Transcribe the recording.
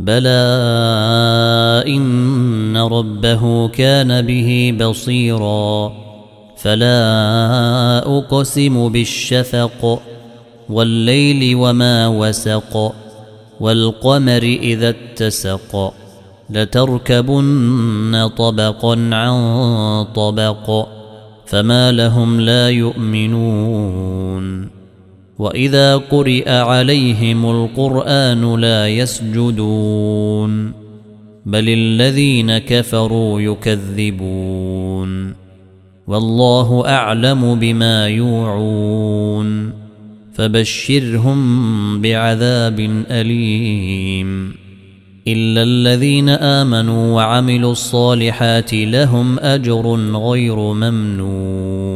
بلى ان ربه كان به بصيرا فلا اقسم بالشفق والليل وما وسق والقمر اذا اتسق لتركبن طبقا عن طبق فما لهم لا يؤمنون واذا قرئ عليهم القران لا يسجدون بل الذين كفروا يكذبون والله اعلم بما يوعون فبشرهم بعذاب اليم الا الذين امنوا وعملوا الصالحات لهم اجر غير ممنون